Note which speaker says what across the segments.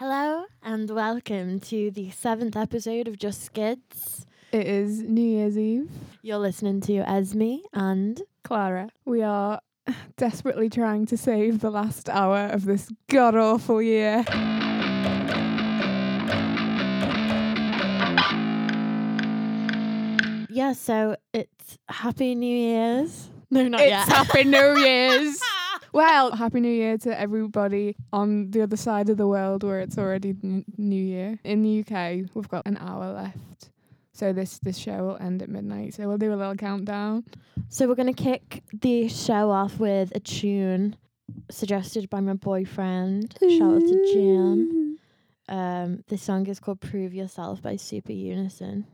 Speaker 1: Hello and welcome to the seventh episode of Just Skids.
Speaker 2: It is New Year's Eve.
Speaker 1: You're listening to Esme and
Speaker 2: Clara. We are desperately trying to save the last hour of this god awful year.
Speaker 1: yeah, so it's Happy New Year's. No, not
Speaker 2: it's
Speaker 1: yet.
Speaker 2: Happy New Year's. well, Happy New Year to everybody on the other side of the world where it's already n- New Year. In the UK, we've got an hour left. So this this show will end at midnight. So we'll do a little countdown.
Speaker 1: So we're gonna kick the show off with a tune suggested by my boyfriend. Shout out to Jim. Um, this song is called "Prove Yourself" by Super Unison.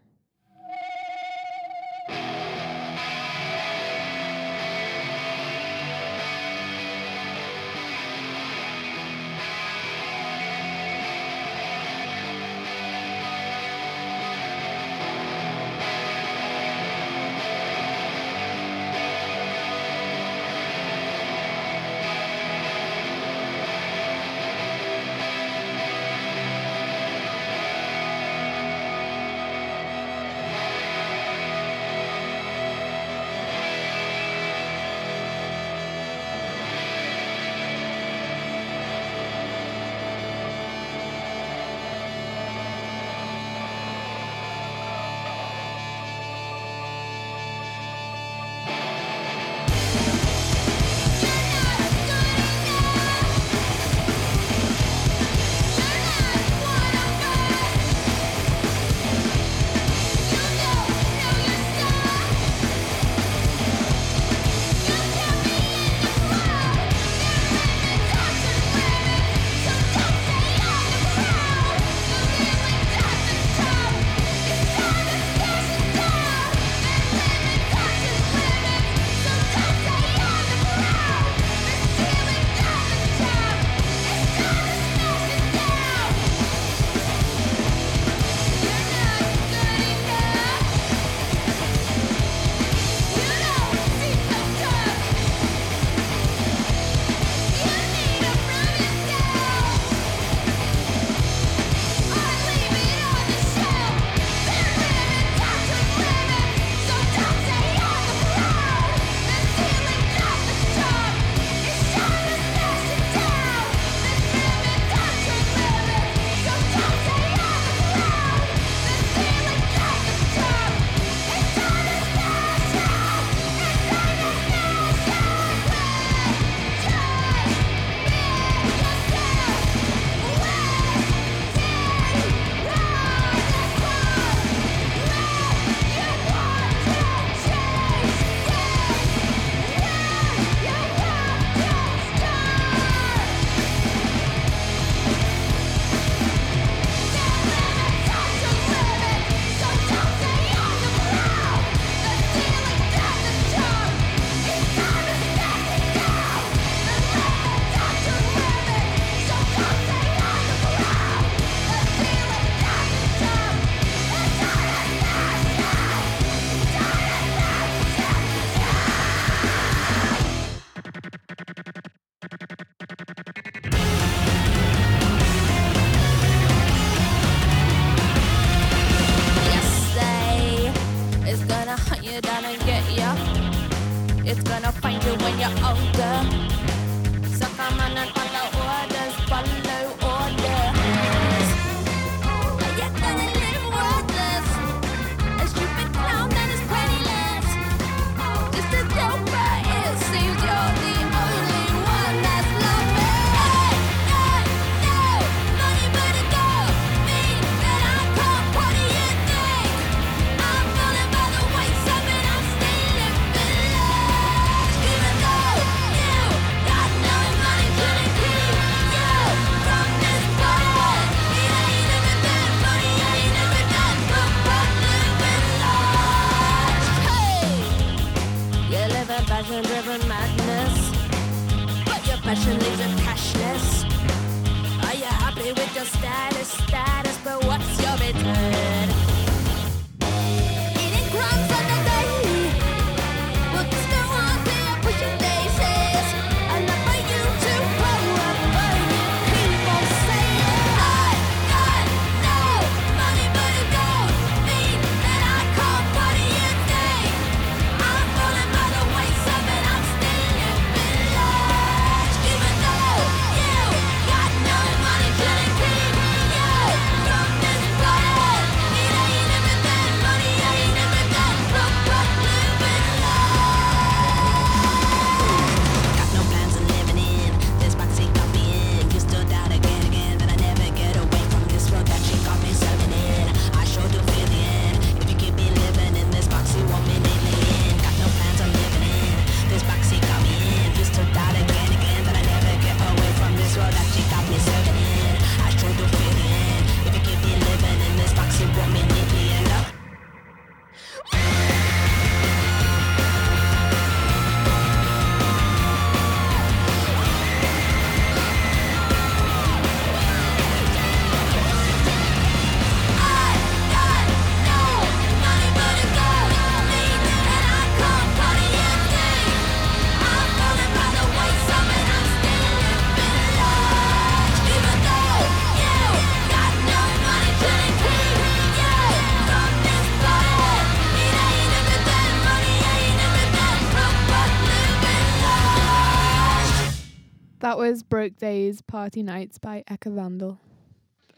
Speaker 2: Was Broke Days Party Nights by Eka Vandal.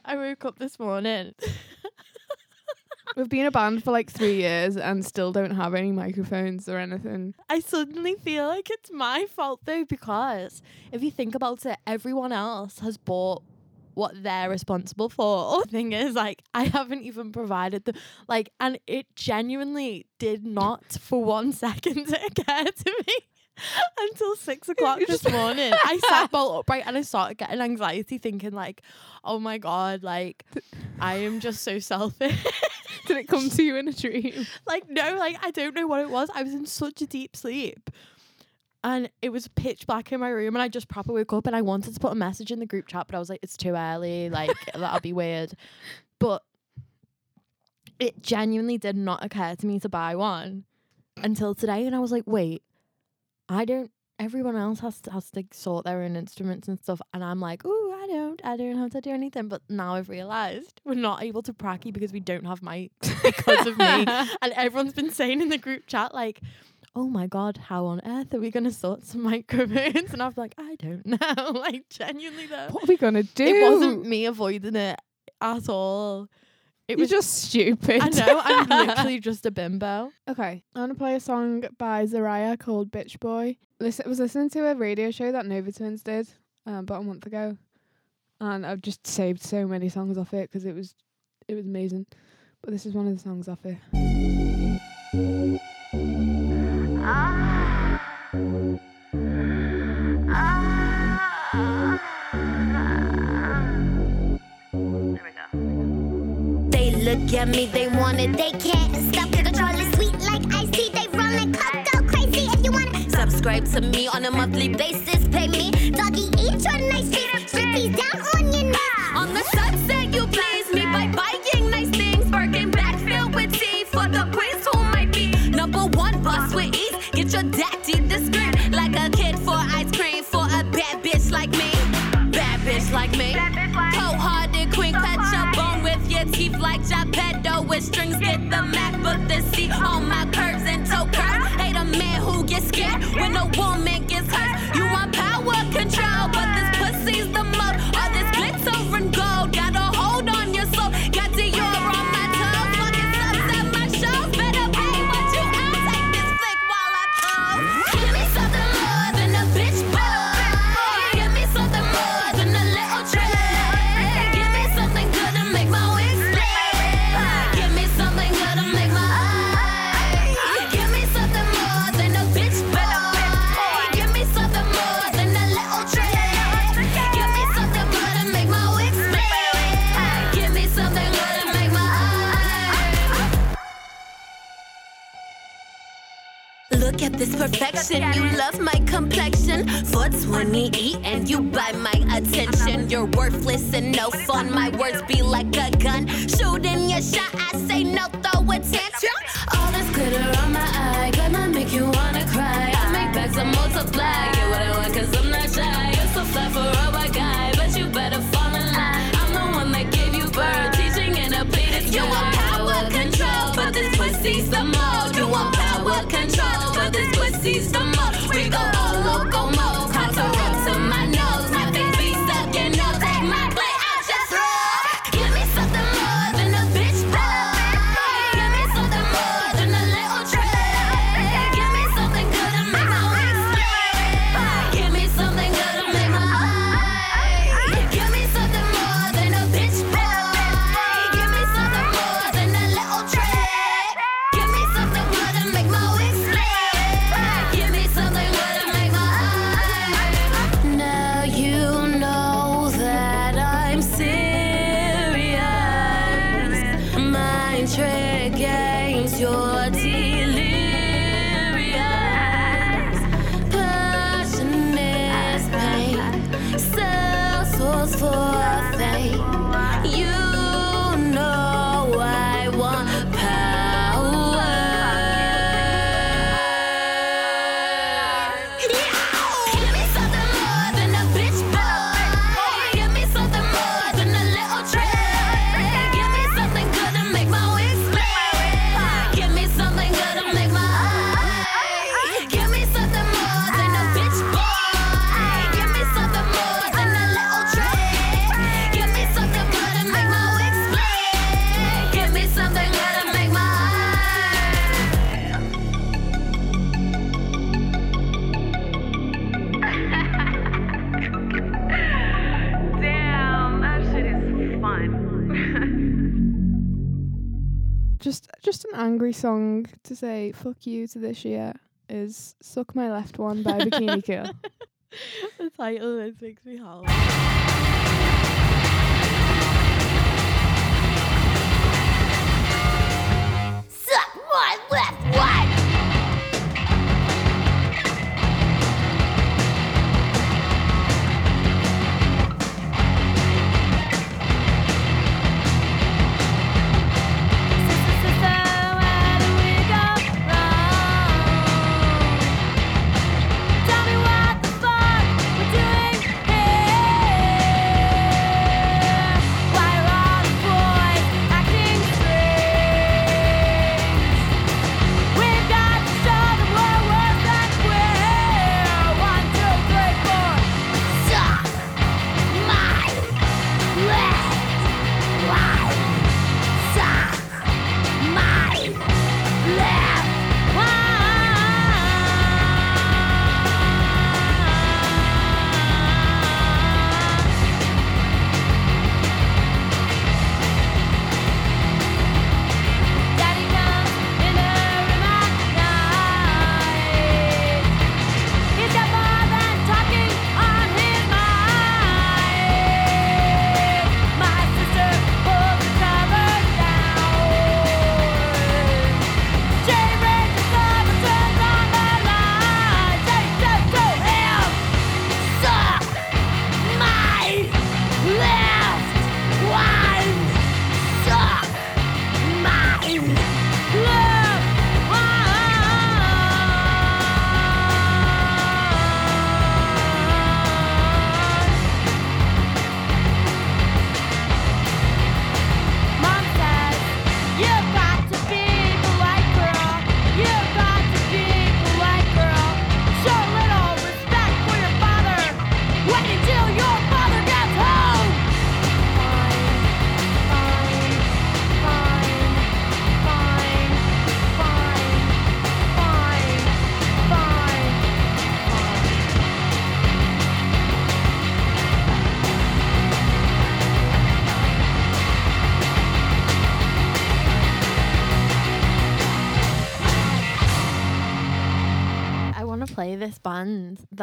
Speaker 3: I woke up this morning.
Speaker 2: We've been a band for like three years and still don't have any microphones or anything.
Speaker 3: I suddenly feel like it's my fault though because if you think about it, everyone else has bought what they're responsible for. The thing is, like, I haven't even provided the like, and it genuinely did not for one second occur to me until six o'clock this morning. I sat bolt upright and I started getting anxiety, thinking like, "Oh my god, like, I am just so selfish."
Speaker 2: Did it come to you in a dream?
Speaker 3: like no, like I don't know what it was. I was in such a deep sleep. And it was pitch black in my room and I just proper woke up and I wanted to put a message in the group chat, but I was like, it's too early, like that'll be weird. But it genuinely did not occur to me to buy one until today. And I was like, wait, I don't everyone else has to has to sort their own instruments and stuff. And I'm like, oh, I don't, I don't have to do anything. But now I've realised we're not able to pracky because we don't have mics because of me. And everyone's been saying in the group chat, like, oh my God, how on earth are we going to sort some microphones? And I'm like, I don't know. like, genuinely, though.
Speaker 2: What are we gonna do?
Speaker 3: It wasn't me avoiding it at all. It
Speaker 2: You're
Speaker 3: was
Speaker 2: just stupid.
Speaker 3: I know, I'm literally just a bimbo.
Speaker 2: Okay, I'm gonna play a song by Zariah called "Bitch Boy." Listen, was listening to a radio show that Nova Twins did um, about a month ago, and I've just saved so many songs off it because it was it was amazing. But this is one of the songs off it.
Speaker 4: Look at me, they want it, they can't stop. The control is sweet like icy, they run like coco crazy. If you wanna subscribe to me on a monthly basis, pay me. Doggy, eat your nice treats, strip down on your knees.
Speaker 5: On the sunset, you please me by buying nice things. Strings. Get the MacBook, the seat on my curves and toe curves. Hate a man who gets scared when a woman this. You love my complexion. For 20 eat and you buy my attention. You're worthless and no fun. My words be like a gun. Shooting your shot, I say no, throw attention. All this glitter on my eye,
Speaker 2: just an angry song to say fuck you to this year is Suck My Left One by Bikini Kill.
Speaker 3: the title of this makes me howl.
Speaker 4: Suck my left one.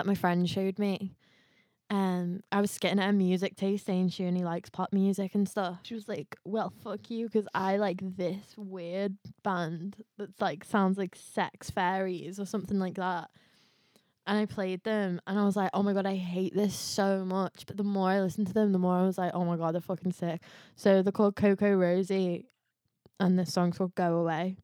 Speaker 3: That my friend showed me. Um, I was getting at a music tasting. She only likes pop music and stuff. She was like, "Well, fuck you, because I like this weird band that's like sounds like Sex Fairies or something like that." And I played them, and I was like, "Oh my god, I hate this so much." But the more I listened to them, the more I was like, "Oh my god, they're fucking sick." So they're called CocoRosie, and this song's called "Go Away."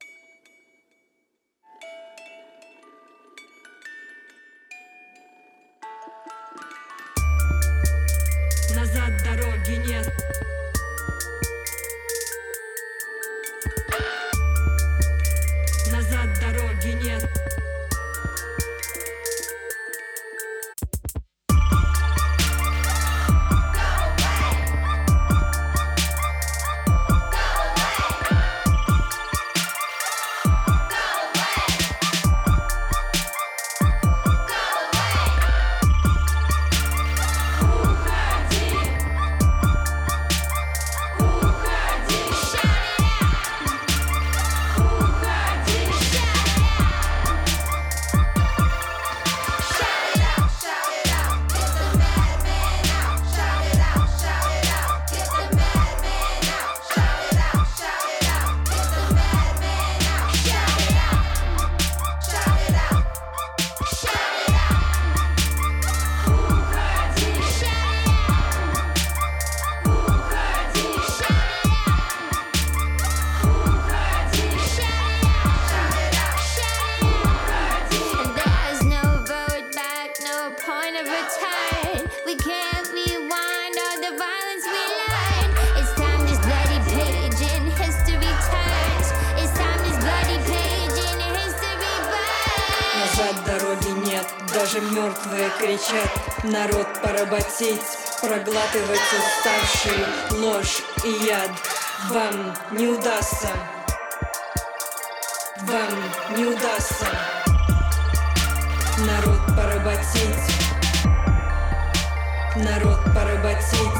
Speaker 6: Народ поработить, проглатывать уставший Ложь и яд. Вам не удастся. Вам не удастся. Народ поработить. Народ поработить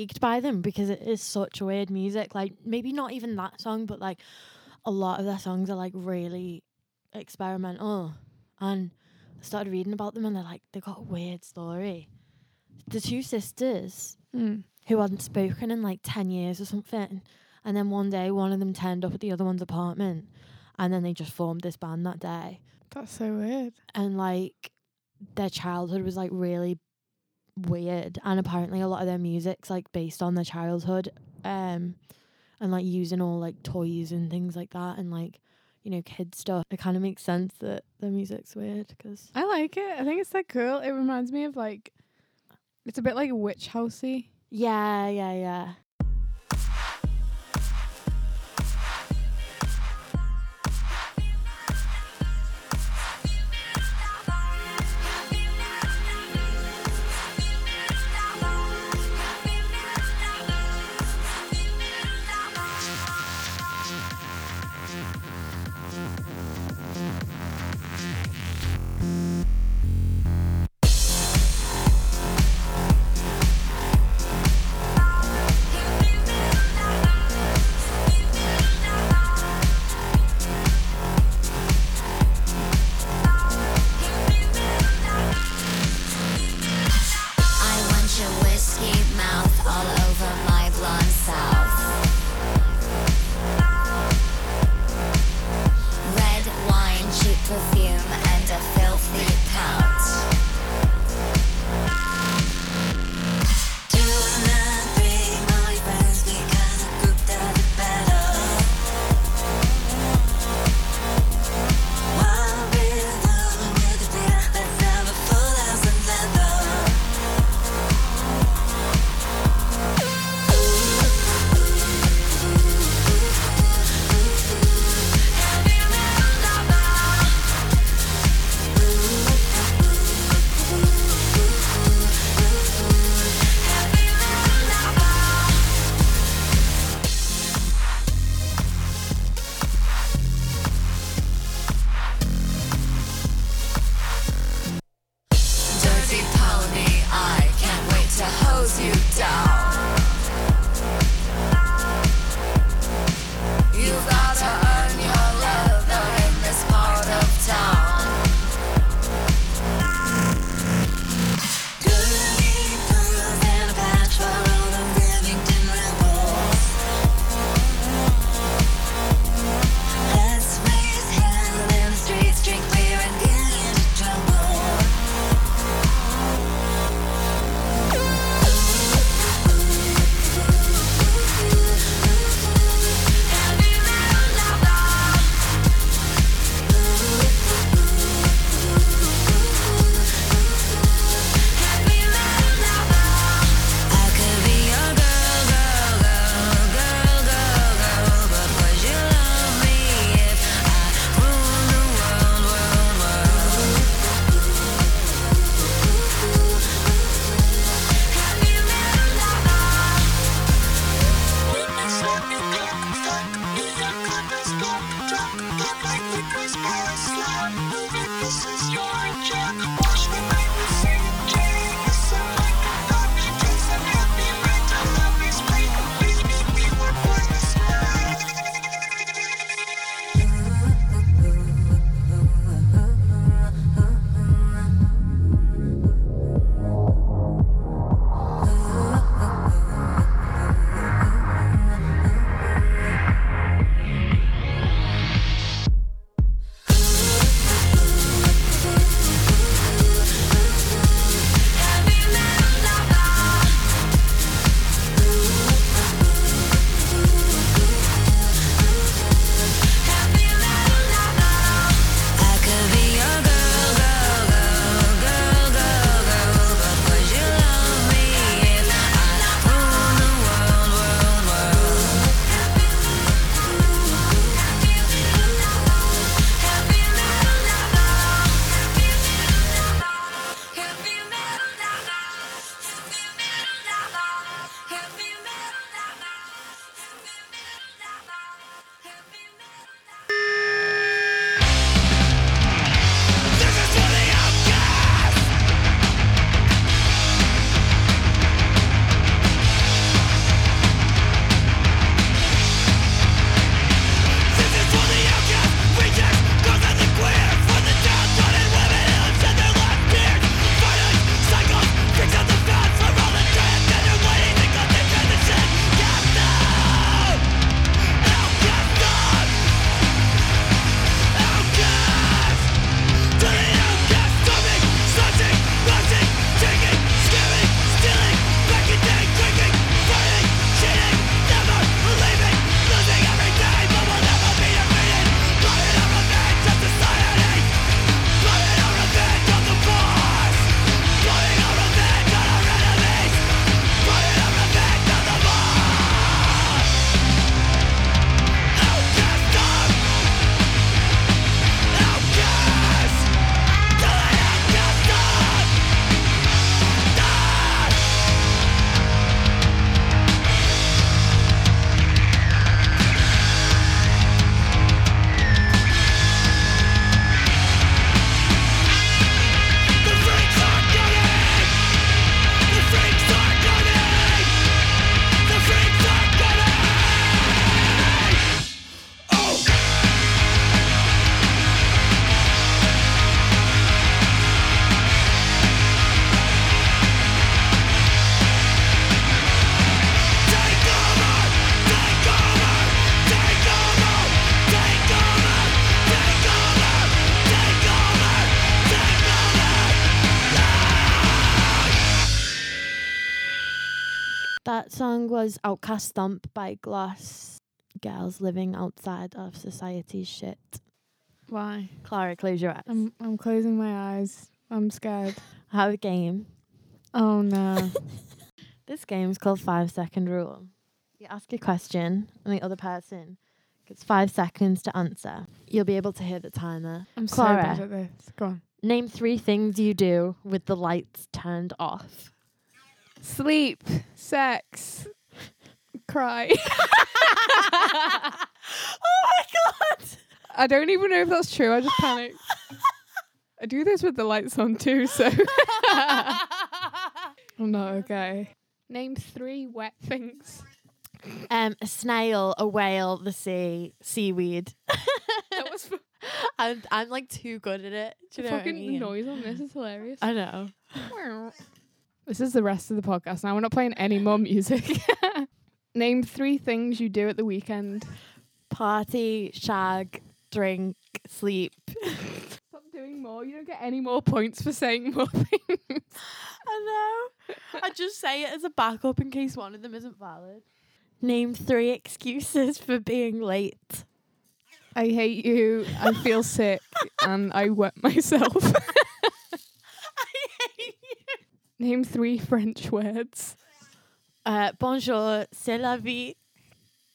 Speaker 3: intrigued by them because it is such weird music. Like maybe not even that song, but like a lot of their songs are like really experimental. And I started reading about them and they're like they got a weird story. The two sisters
Speaker 2: Mm.
Speaker 3: who hadn't spoken in like 10 years or something. And then one day, one of them turned up at the other one's apartment and then they just formed this band that day.
Speaker 2: That's so weird.
Speaker 3: And like their childhood was like really weird. And apparently, a lot of their music's like based on their childhood um, and like using all like toys and things like that and like, you know, kid stuff. It kind of makes sense that their music's weird because.
Speaker 2: I like it. I think it's like cool. It reminds me of like, it's a bit like witch housey.
Speaker 3: Yeah, yeah, yeah. Was Outcast Stomp by GLOSS Girls Living Outside of Society's Shit.
Speaker 2: Why?
Speaker 3: Clara, close your eyes.
Speaker 2: I'm I'm closing my eyes. I'm scared.
Speaker 3: I have a game.
Speaker 2: Oh no.
Speaker 3: This game's called Five Second Rule. You ask a question, and the other person gets five seconds to answer. You'll be able to hear the timer.
Speaker 2: I'm so bad at this. Go on.
Speaker 3: Name three things you do with the lights turned off.
Speaker 2: Sleep, sex, cry.
Speaker 3: oh my god!
Speaker 2: I don't even know if that's true. I just panicked. I do this with the lights on too, so I'm not okay. Name three wet things.
Speaker 3: Um, a snail, a whale, the sea, seaweed.
Speaker 2: That was f-
Speaker 3: I'm I'm like too good at it. Do
Speaker 2: the
Speaker 3: you know what I
Speaker 2: fucking
Speaker 3: mean?
Speaker 2: noise on this is hilarious.
Speaker 3: I know.
Speaker 2: This is the rest of the podcast now. We're not playing any more music. Name three things you do at the weekend.
Speaker 3: Party, shag, drink, sleep.
Speaker 2: Stop doing more. You don't get any more points for saying more things.
Speaker 3: I know. I just say it as a backup in case one of them isn't valid. Name three excuses for being late.
Speaker 2: I hate you. I feel sick, and I wet myself.
Speaker 3: I hate you.
Speaker 2: Name three French words.
Speaker 3: Uh, bonjour, c'est la vie.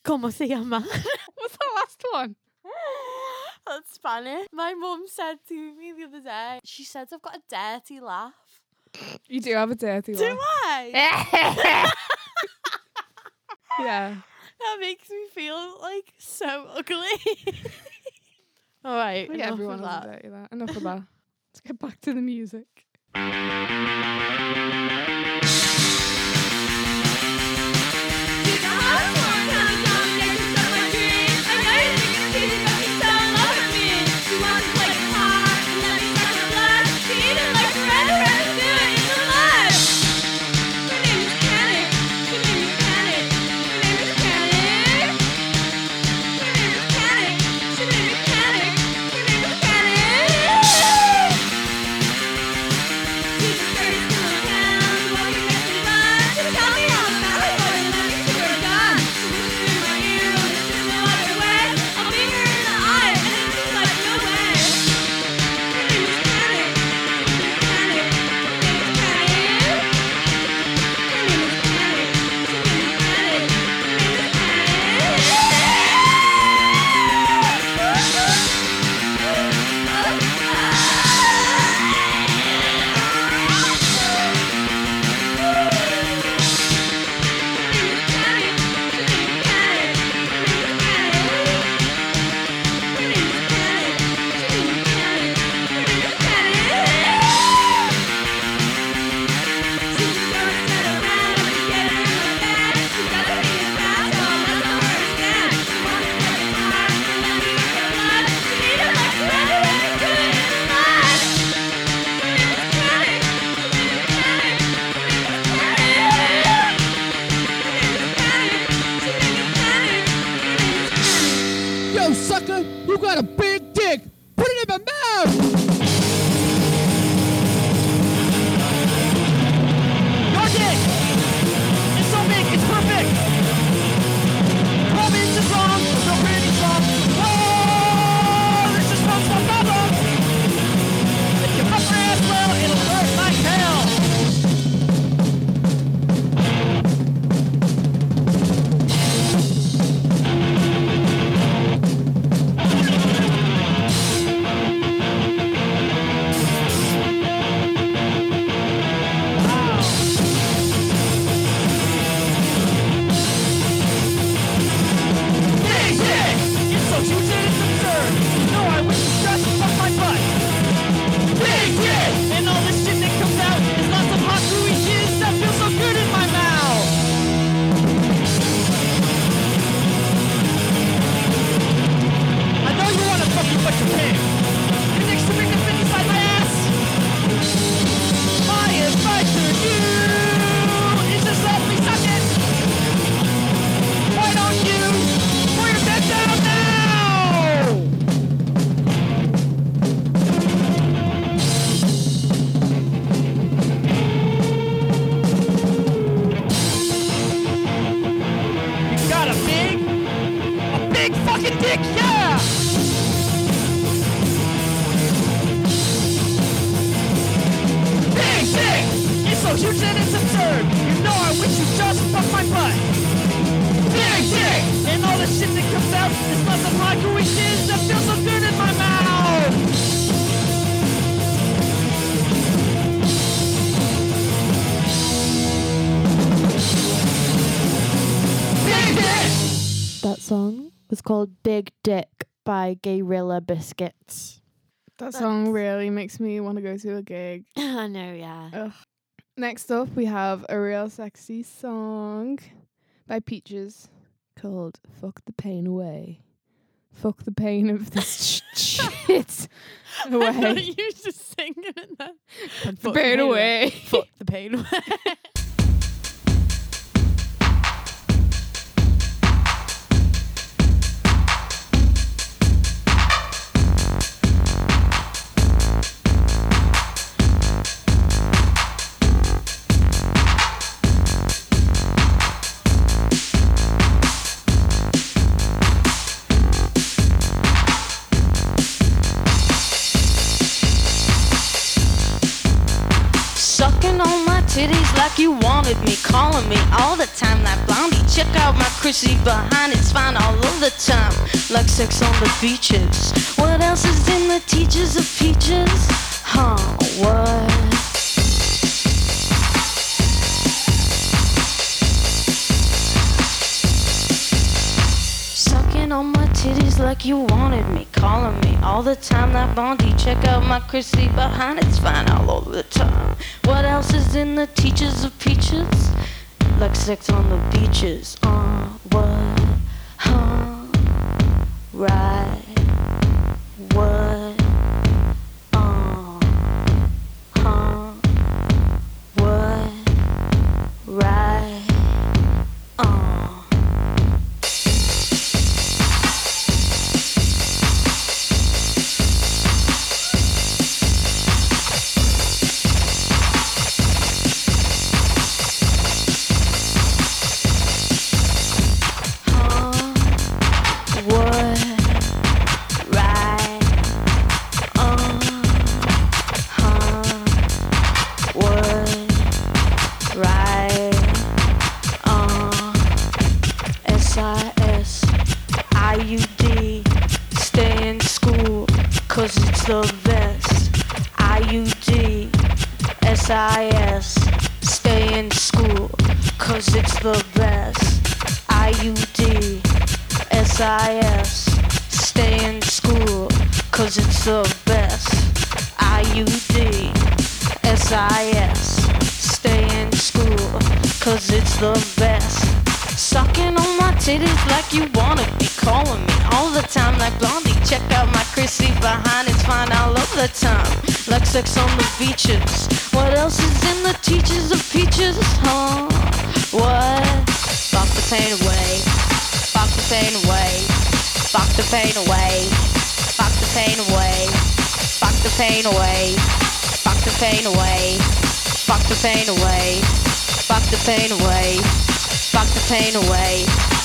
Speaker 3: ¿Cómo se llama?
Speaker 2: What's the last one?
Speaker 3: That's Spanish. My mum said to me the other day, she says I've got a dirty laugh.
Speaker 2: You do have a dirty
Speaker 3: Do
Speaker 2: laugh.
Speaker 3: Do I?
Speaker 2: Yeah.
Speaker 3: That makes me feel like so ugly. All right, enough
Speaker 2: everyone
Speaker 3: of
Speaker 2: has
Speaker 3: that.
Speaker 2: a dirty laugh. Enough of that. Let's get back to the music.
Speaker 3: By Gorilla Biscuits.
Speaker 2: That song really makes me want to go to a gig.
Speaker 3: I know, yeah.
Speaker 2: Ugh. Next up, we have a real sexy song by Peaches called Fuck the Pain Away. Fuck the pain of this sh- shit away.
Speaker 3: you just singing it then.
Speaker 2: Fuck the pain away.
Speaker 3: Fuck the pain away.
Speaker 5: titties like you wanted me, calling me all the time like blondie. Check out my Chrissy behind, it's fine all of the time, like sex on the beaches. What else is in the teachers of peaches? Huh, what? Titties like you wanted me, calling me all the time That Bondi. Check out my Chrissy behind, it's fine all over the time. What else is in the teachers of peaches? Like sex on the beaches. Uh, what? Huh? Right. You wanted me, calling me all the time like Blondie. Check out my Chrissy behind, it's fine all of the time. Like sex on the beaches. What else is in the teachers of peaches? Huh? What? Fuck the pain away. Fuck the pain away. Fuck the pain away. Fuck the pain away. Fuck the pain away. Fuck the pain away. Fuck the pain away. Fuck the pain away. Fuck the pain away.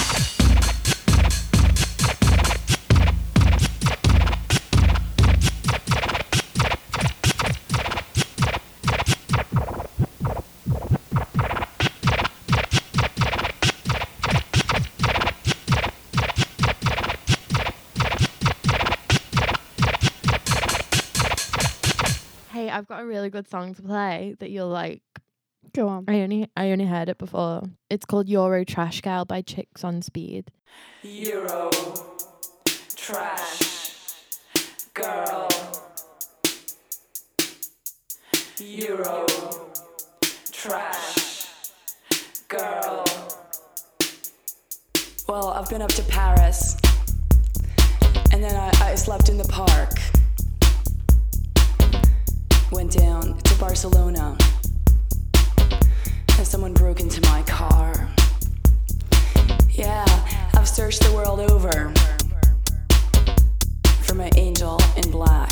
Speaker 3: A really good song to play that you'll like.
Speaker 2: Go on.
Speaker 3: I only I only heard it before. It's called Euro Trash Girl by Chicks on Speed.
Speaker 6: Euro trash girl. Euro trash girl.
Speaker 7: Well, I've been up to Paris, and then I, I slept in the park. Went down to Barcelona, and someone broke into my car. Yeah, I've searched the world over for my angel in black.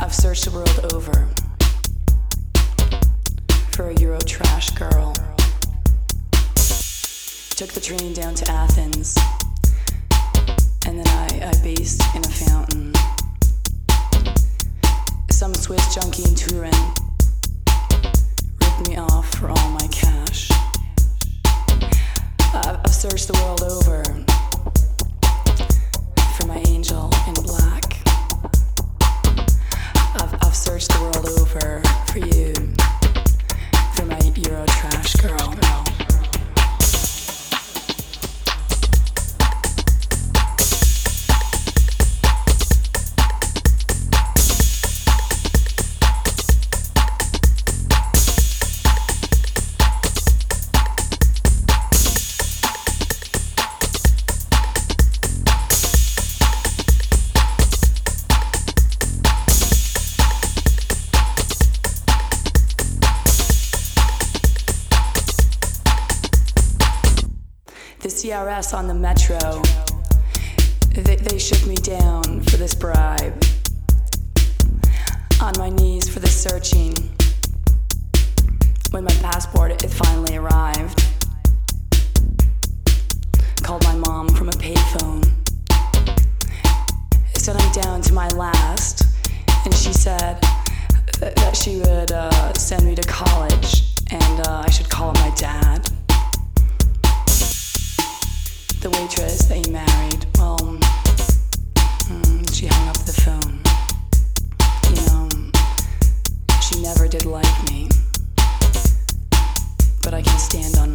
Speaker 7: I've searched the world over for a Euro trash girl. Took the train down to Athens, and then I, I based in a fountain. Some Swiss junkie in Turin ripped me off for all my cash. I've, searched the world over for my angel On the metro. They, they shook me down for this bribe. On my knees for the searching. When my passport it finally arrived. Called my mom from a payphone. Said I'm down to my last. And she said that, that she would uh, send me to college and uh, I should call up my dad the waitress that he married, well, mm, she hung up the phone. You know, she never did like me, but I can stand on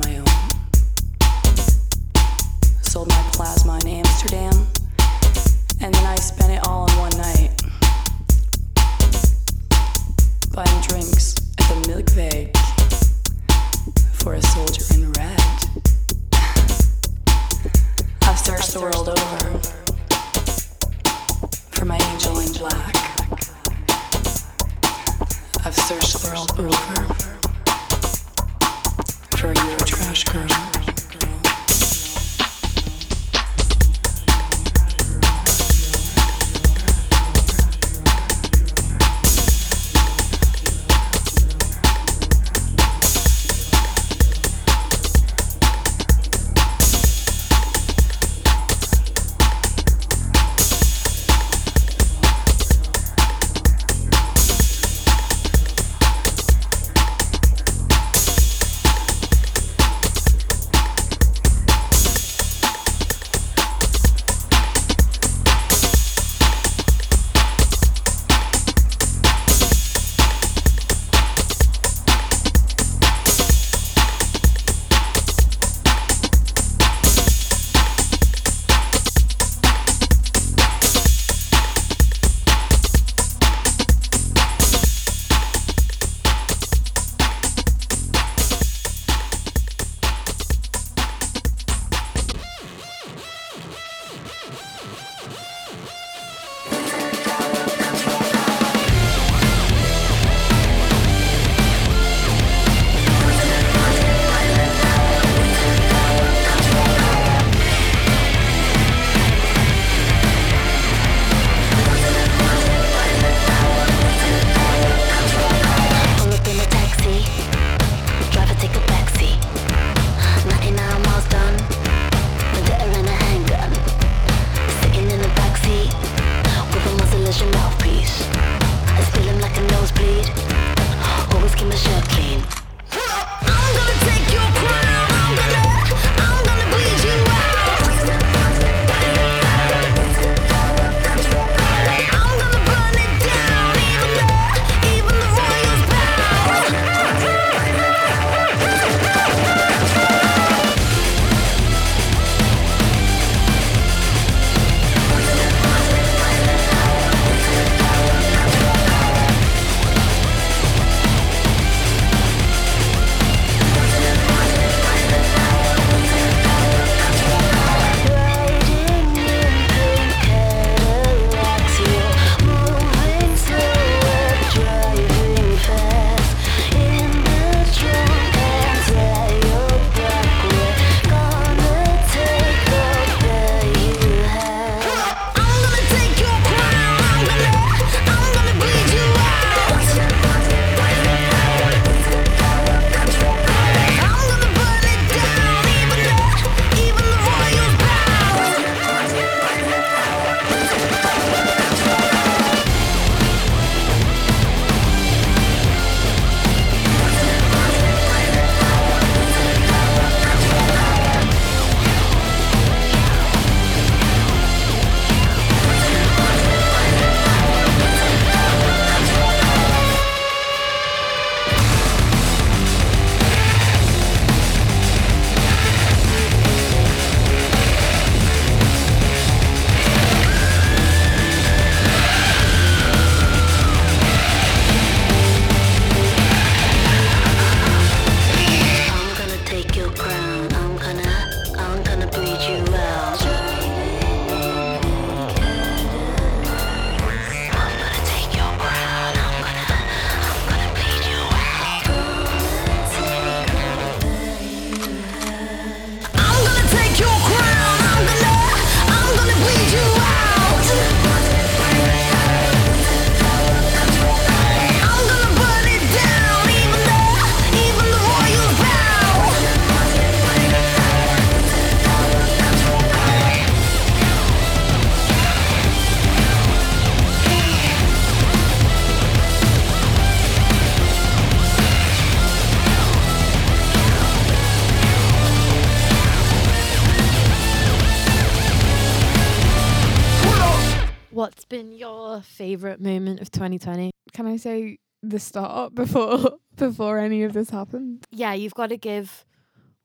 Speaker 7: I
Speaker 2: say the start before before any of this happened?
Speaker 3: Yeah, you've got to give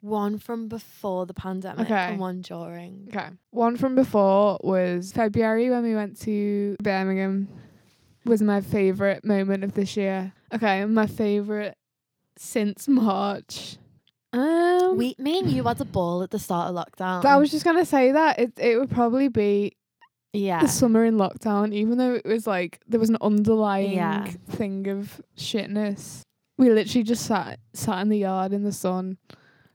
Speaker 3: one from before the pandemic
Speaker 2: Okay.
Speaker 3: and one during.
Speaker 2: Okay. One from before was February when we went to Birmingham. Was my favourite moment of this year. Okay, my favourite since March. Um,
Speaker 3: We, me and you had a ball at the start of lockdown.
Speaker 2: I was just gonna say that it it would probably be
Speaker 3: yeah.
Speaker 2: the summer in lockdown, even though it was like there was an underlying
Speaker 3: Yeah.
Speaker 2: thing of shitness. We literally just sat sat in the yard in the sun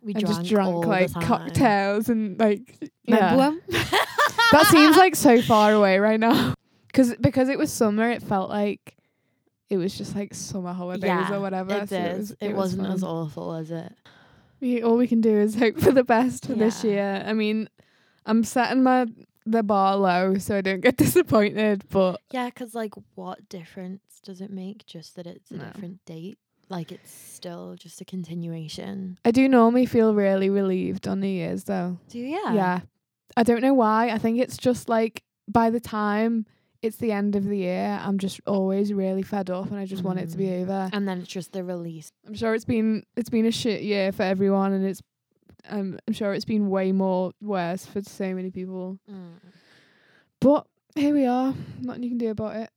Speaker 3: We
Speaker 2: and
Speaker 3: drank
Speaker 2: just drank
Speaker 3: all the
Speaker 2: like
Speaker 3: time.
Speaker 2: cocktails and like
Speaker 3: Remember
Speaker 2: yeah.
Speaker 3: them?
Speaker 2: that seems like so far away right now. Cause because it was summer, it felt like it was just like summer holidays
Speaker 3: yeah,
Speaker 2: or whatever.
Speaker 3: It
Speaker 2: so
Speaker 3: did.
Speaker 2: it, was,
Speaker 3: it,
Speaker 2: was
Speaker 3: wasn't as awful, was it?
Speaker 2: We, all we can do is hope for the best for this
Speaker 3: Yeah.
Speaker 2: year. I mean, I'm setting my the bar low so I don't get disappointed, but
Speaker 3: Yeah, 'cause like, what difference does it make? Just that it's a
Speaker 2: No.
Speaker 3: different date. Like, it's still just a continuation.
Speaker 2: I do normally feel really relieved on New Year's though.
Speaker 3: Do you? Yeah.
Speaker 2: Yeah. I don't know why. I think it's just like by the time it's the end of the year, I'm just always really fed up and I just want it to be
Speaker 3: Mm.
Speaker 2: over.
Speaker 3: And then it's just the release.
Speaker 2: I'm sure it's been it's been a shit year for everyone and it's um, I'm sure it's been way more worse for so many people. But here we are. Nothing you can do about it.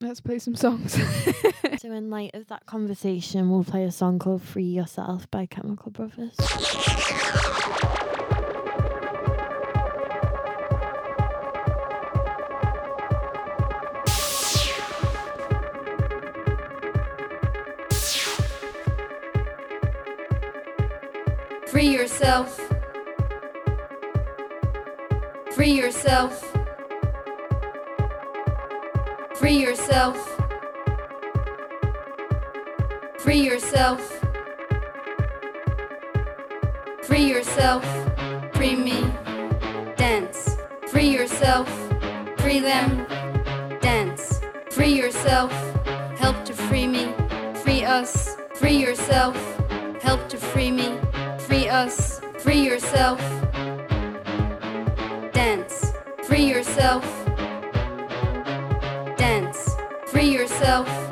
Speaker 2: Let's play some songs.
Speaker 3: So, in light of that conversation, we'll play a song called Free Yourself by Chemical Brothers.
Speaker 8: Free yourself. Free yourself. Free yourself. Free yourself. Free yourself. Free me. Dance. Free yourself. Free them. Dance. Free yourself. Help to free me. Free us. Free yourself. Help to free me. Free us. Free yourself. Dance. Free yourself. Dance. Free yourself.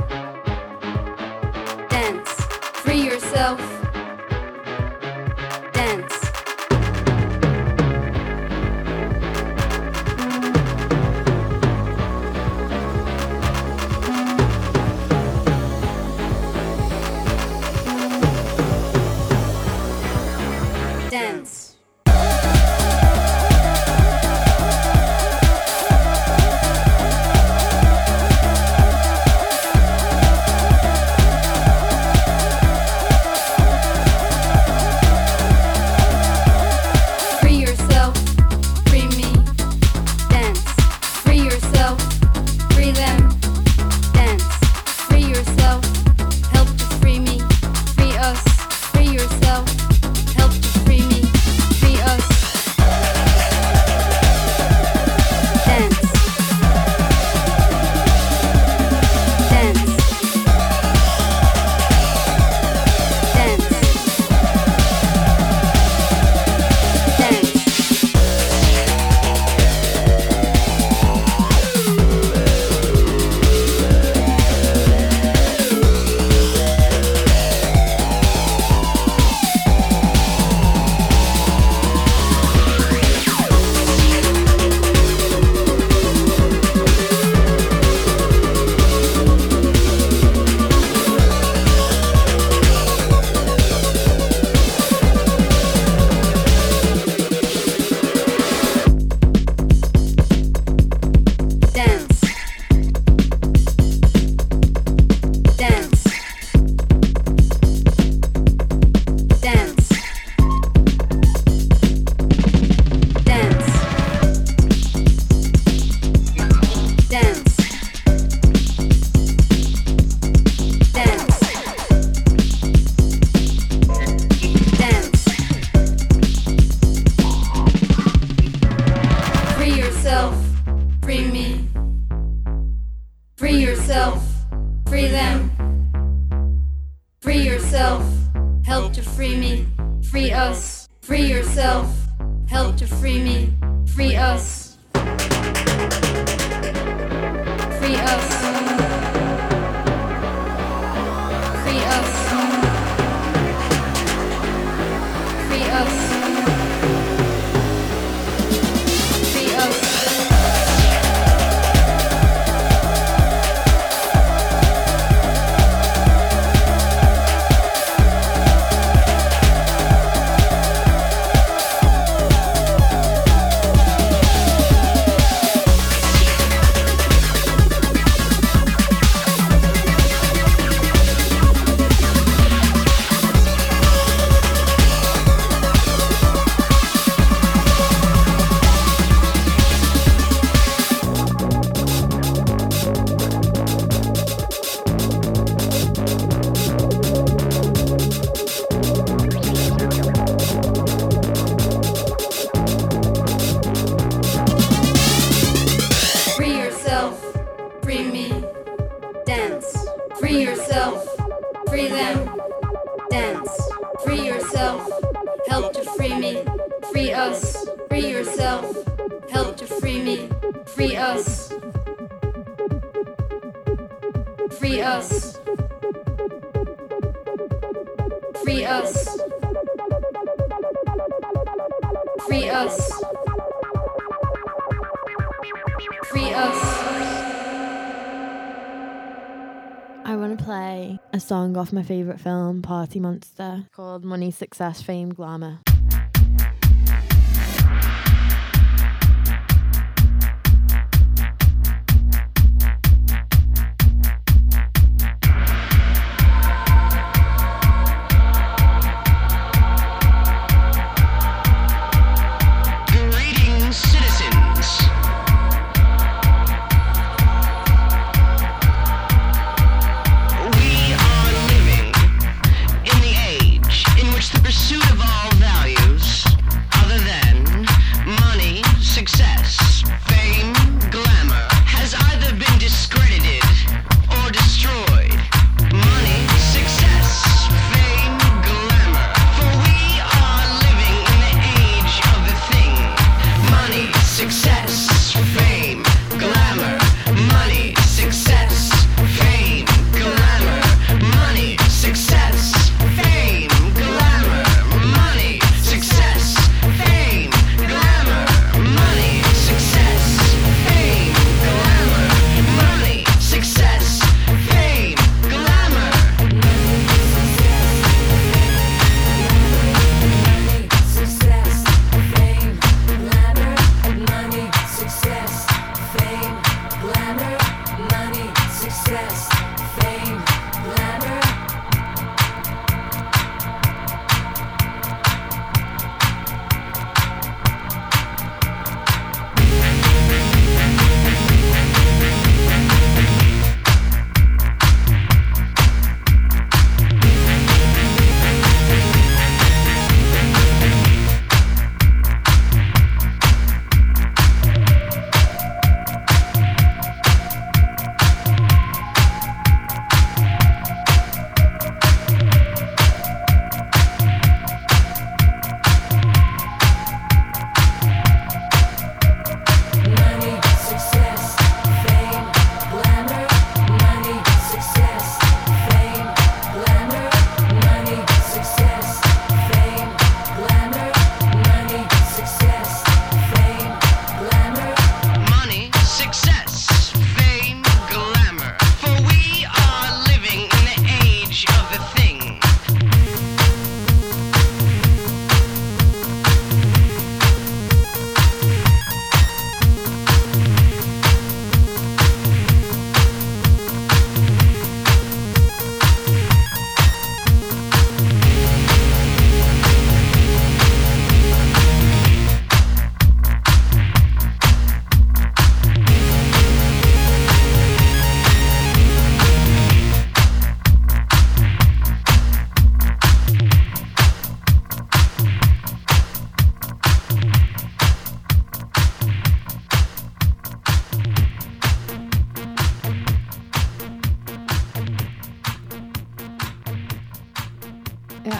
Speaker 9: Song off my favourite film, Party Monster, called Money, Success, Fame, Glamour.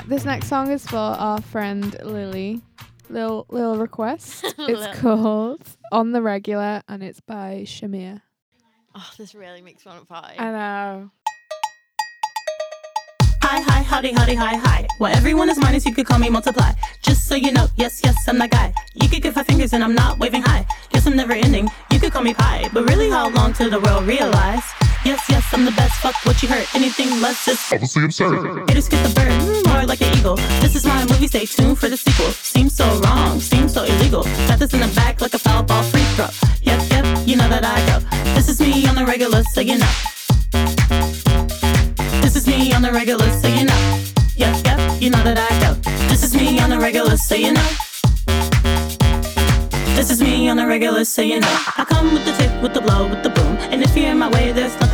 Speaker 2: This next song is for our friend Lily. Lil Lil request.
Speaker 9: Lil.
Speaker 2: it's called On the Regular and it's by Shamir.
Speaker 9: Oh, this really makes me want to party.
Speaker 2: I know.
Speaker 10: Hi, hi, howdy, howdy, hi, hi. Well, everyone is minus, you could call me multiply. Just so you know, yes, yes, I'm that guy. You could give five fingers and I'm not waving high. Guess I'm never ending. You could call me pie, but really, how long till the world realize? Yes, yes, I'm the best. Fuck what you heard. Anything less is
Speaker 11: Obviously absurd.
Speaker 10: Haters get the bird, more like an eagle. This is my movie, stay tuned for the sequel. Seems so wrong, seems so illegal. Got this in the back like a foul ball free throw. Yep, yep, you know that I go. This is me on the regular, so you know. This is me on the regular, so you know. Yep, yep, you know that I go. This is me on the regular, so you know. This is me on the regular, so you know. I come with the tip, with the blow, with the boom. And if you're in my way, there's nothing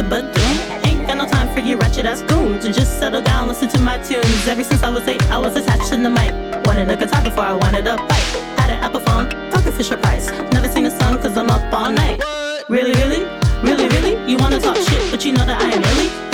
Speaker 10: listen to my tunes. Ever since I was eight, I was attached to the mic. Wanted a guitar before I wanted a bike. Had an Apple phone, talking Fisher Price. Never sing a song cause I'm up all night. Really, really? Really, really? You wanna talk shit, but you know that I am really,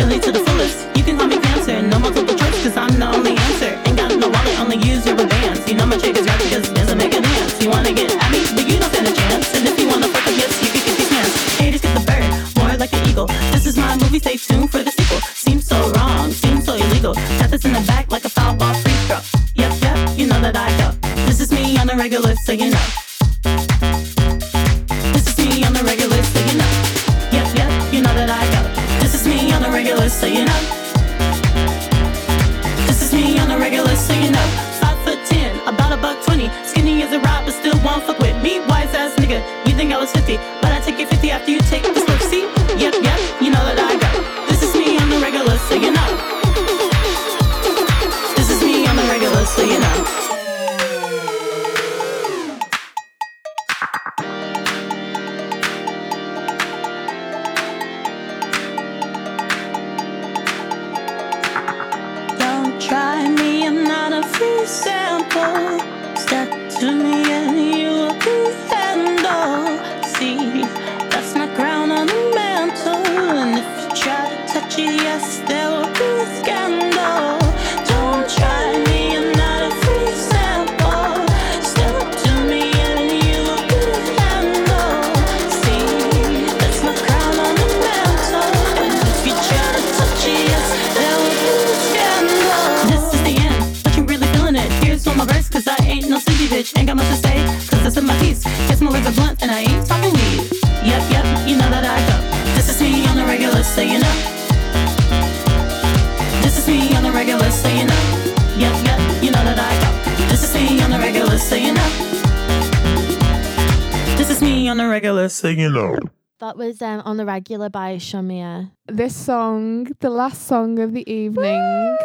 Speaker 3: By Shamir.
Speaker 2: This song, the last song of the evening,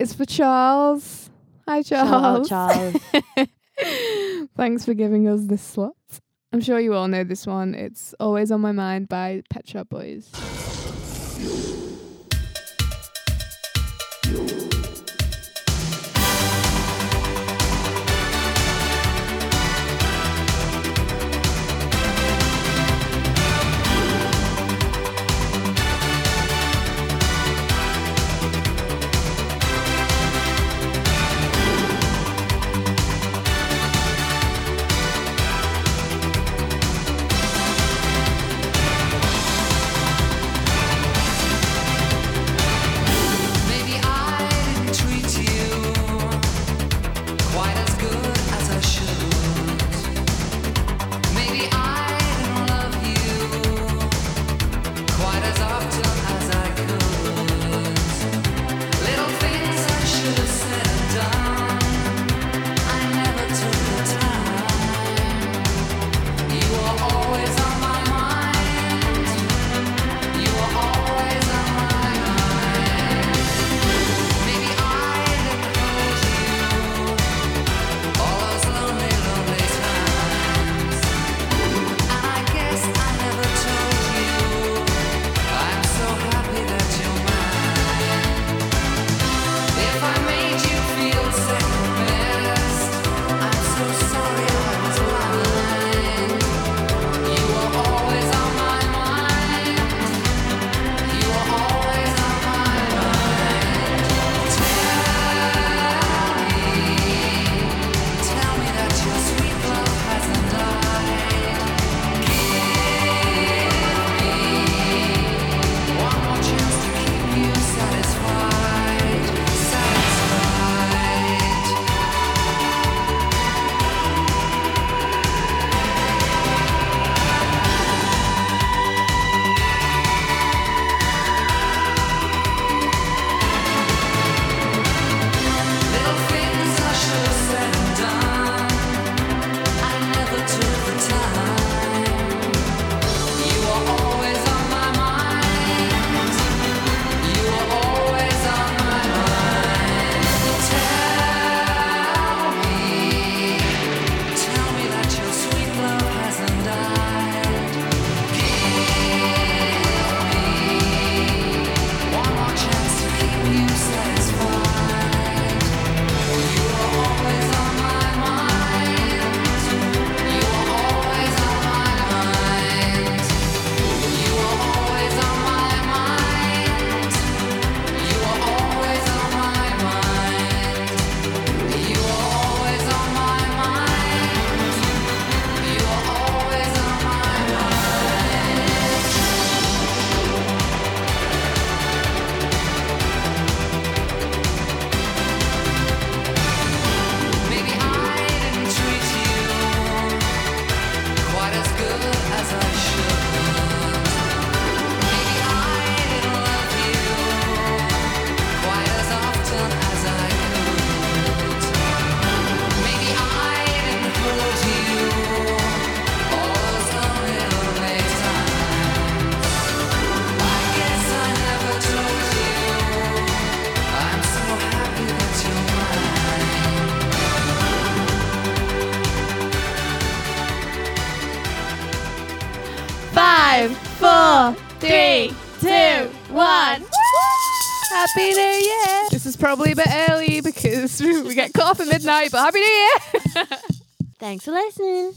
Speaker 2: is for Charles. Hi,
Speaker 3: Charles.
Speaker 2: Charles. Thanks for giving us this slot. I'm sure you all know this one. It's Always on My Mind by Pet Shop Boys. But Happy New Year!
Speaker 3: Thanks for listening.